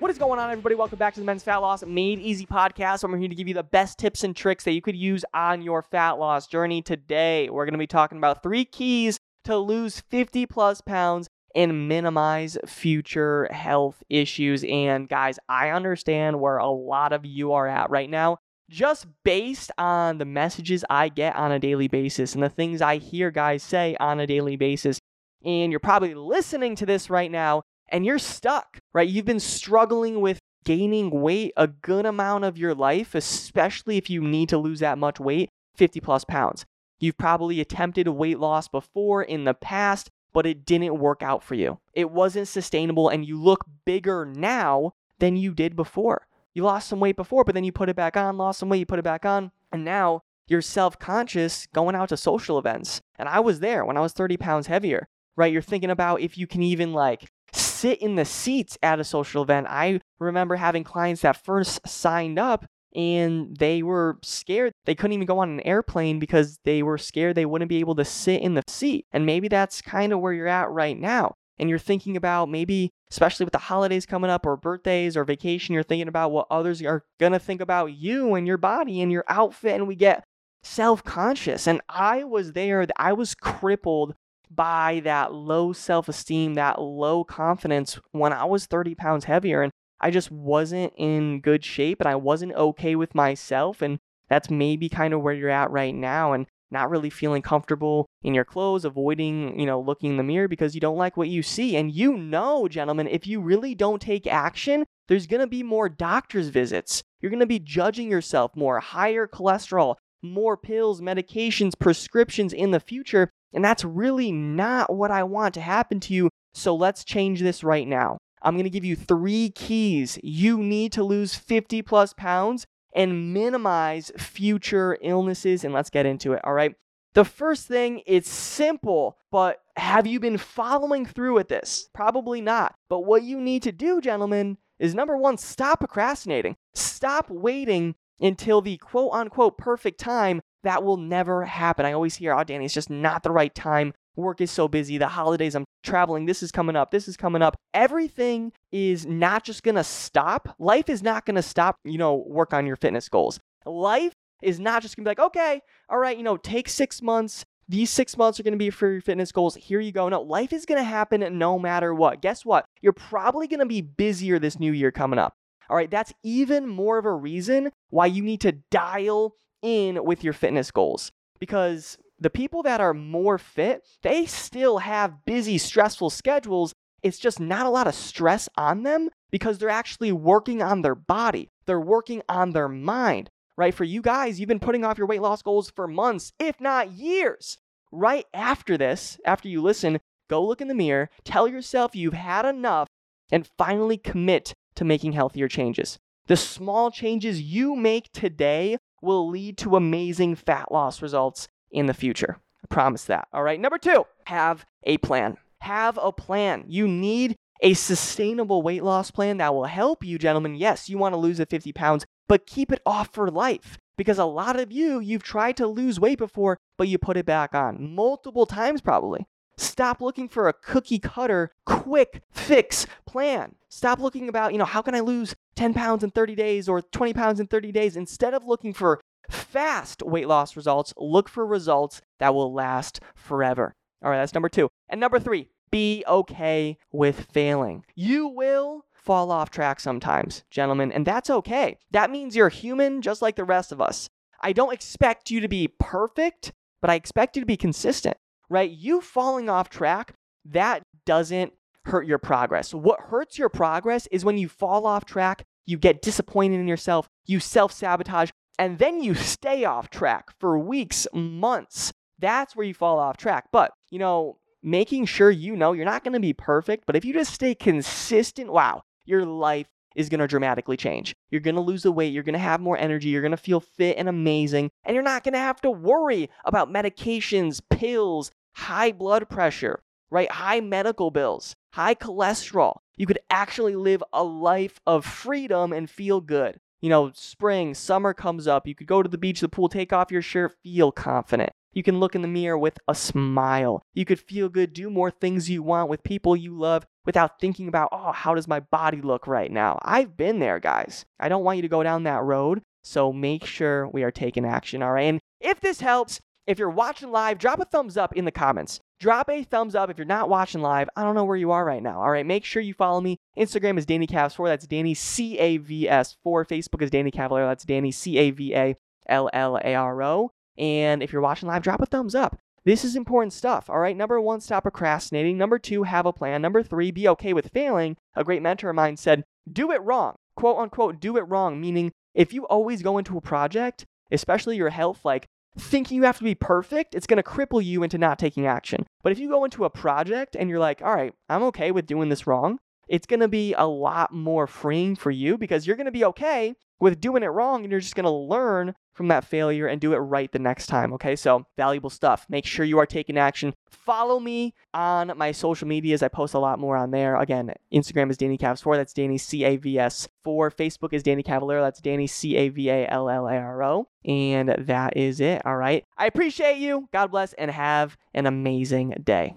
What is going on, everybody? Welcome back to the Men's Fat Loss Made Easy podcast. I'm here to give you the best tips and tricks that you could use on your fat loss journey. Today, we're going to be talking about three keys to lose 50 plus pounds and minimize future health issues. And guys, I understand where a lot of you are at right now. Just based on the messages I get on a daily basis and the things I hear guys say on a daily basis. And you're probably listening to this right now and you're stuck, right? You've been struggling with gaining weight a good amount of your life, especially if you need to lose that much weight 50 plus pounds. You've probably attempted a weight loss before in the past, but it didn't work out for you. It wasn't sustainable, and you look bigger now than you did before. You lost some weight before, but then you put it back on, lost some weight, you put it back on, and now you're self conscious going out to social events. And I was there when I was 30 pounds heavier, right? You're thinking about if you can even like sit in the seats at a social event. I remember having clients that first signed up and they were scared. They couldn't even go on an airplane because they were scared they wouldn't be able to sit in the seat. And maybe that's kind of where you're at right now. And you're thinking about maybe, especially with the holidays coming up or birthdays or vacation, you're thinking about what others are going to think about you and your body and your outfit. And we get self conscious. And I was there, I was crippled by that low self esteem, that low confidence when I was 30 pounds heavier. And I just wasn't in good shape and I wasn't okay with myself. And that's maybe kind of where you're at right now. And not really feeling comfortable in your clothes, avoiding, you know, looking in the mirror because you don't like what you see. And you know, gentlemen, if you really don't take action, there's going to be more doctor's visits. You're going to be judging yourself more, higher cholesterol, more pills, medications, prescriptions in the future. And that's really not what I want to happen to you. So let's change this right now. I'm going to give you three keys you need to lose 50 plus pounds and minimize future illnesses. And let's get into it. All right. The first thing, it's simple, but have you been following through with this? Probably not. But what you need to do, gentlemen, is number one, stop procrastinating. Stop waiting until the quote unquote perfect time that will never happen. I always hear, oh, Danny, it's just not the right time. Work is so busy. The holidays, I'm traveling. This is coming up. This is coming up. Everything is not just going to stop. Life is not going to stop, you know, work on your fitness goals. Life is not just going to be like, okay, all right, you know, take six months. These six months are going to be for your fitness goals. Here you go. No, life is going to happen no matter what. Guess what? You're probably going to be busier this new year coming up. All right, that's even more of a reason why you need to dial in with your fitness goals because the people that are more fit, they still have busy, stressful schedules. It's just not a lot of stress on them because they're actually working on their body. They're working on their mind, right? For you guys, you've been putting off your weight loss goals for months, if not years. Right after this, after you listen, go look in the mirror, tell yourself you've had enough, and finally commit to making healthier changes. The small changes you make today will lead to amazing fat loss results in the future. I promise that. All right. Number two, have a plan. Have a plan. You need a sustainable weight loss plan that will help you, gentlemen. Yes, you want to lose the 50 pounds, but keep it off for life. Because a lot of you, you've tried to lose weight before, but you put it back on multiple times probably. Stop looking for a cookie cutter, quick fix plan. Stop looking about, you know, how can I lose 10 pounds in 30 days or 20 pounds in 30 days? Instead of looking for fast weight loss results, look for results that will last forever. All right, that's number two. And number three, be okay with failing. You will fall off track sometimes, gentlemen, and that's okay. That means you're human just like the rest of us. I don't expect you to be perfect, but I expect you to be consistent, right? You falling off track, that doesn't hurt your progress. What hurts your progress is when you fall off track, you get disappointed in yourself, you self sabotage, and then you stay off track for weeks, months. That's where you fall off track. But, you know, making sure you know you're not going to be perfect, but if you just stay consistent, wow, your life is going to dramatically change. You're going to lose the weight, you're going to have more energy, you're going to feel fit and amazing, and you're not going to have to worry about medications, pills, high blood pressure, right? High medical bills, high cholesterol. You could actually live a life of freedom and feel good. You know, spring, summer comes up. You could go to the beach, the pool, take off your shirt, feel confident. You can look in the mirror with a smile. You could feel good, do more things you want with people you love without thinking about, oh, how does my body look right now? I've been there, guys. I don't want you to go down that road. So make sure we are taking action, all right? And if this helps, if you're watching live, drop a thumbs up in the comments. Drop a thumbs up if you're not watching live. I don't know where you are right now. All right, make sure you follow me. Instagram is Danny Cavs4. That's Danny C A V S 4. Facebook is Danny Cavallaro. That's Danny C A V A L L A R O. And if you're watching live, drop a thumbs up. This is important stuff. All right. Number one, stop procrastinating. Number two, have a plan. Number three, be okay with failing. A great mentor of mine said, do it wrong. Quote unquote, do it wrong. Meaning, if you always go into a project, especially your health, like thinking you have to be perfect, it's going to cripple you into not taking action. But if you go into a project and you're like, all right, I'm okay with doing this wrong, it's going to be a lot more freeing for you because you're going to be okay with doing it wrong and you're just going to learn from that failure and do it right the next time. Okay, so valuable stuff. Make sure you are taking action. Follow me on my social medias. I post a lot more on there. Again, Instagram is Danny Cavs4. That's Danny C A V S 4. Facebook is Danny Cavallaro. That's Danny C A V A L L A R O. And that is it. All right. I appreciate you. God bless and have an amazing day.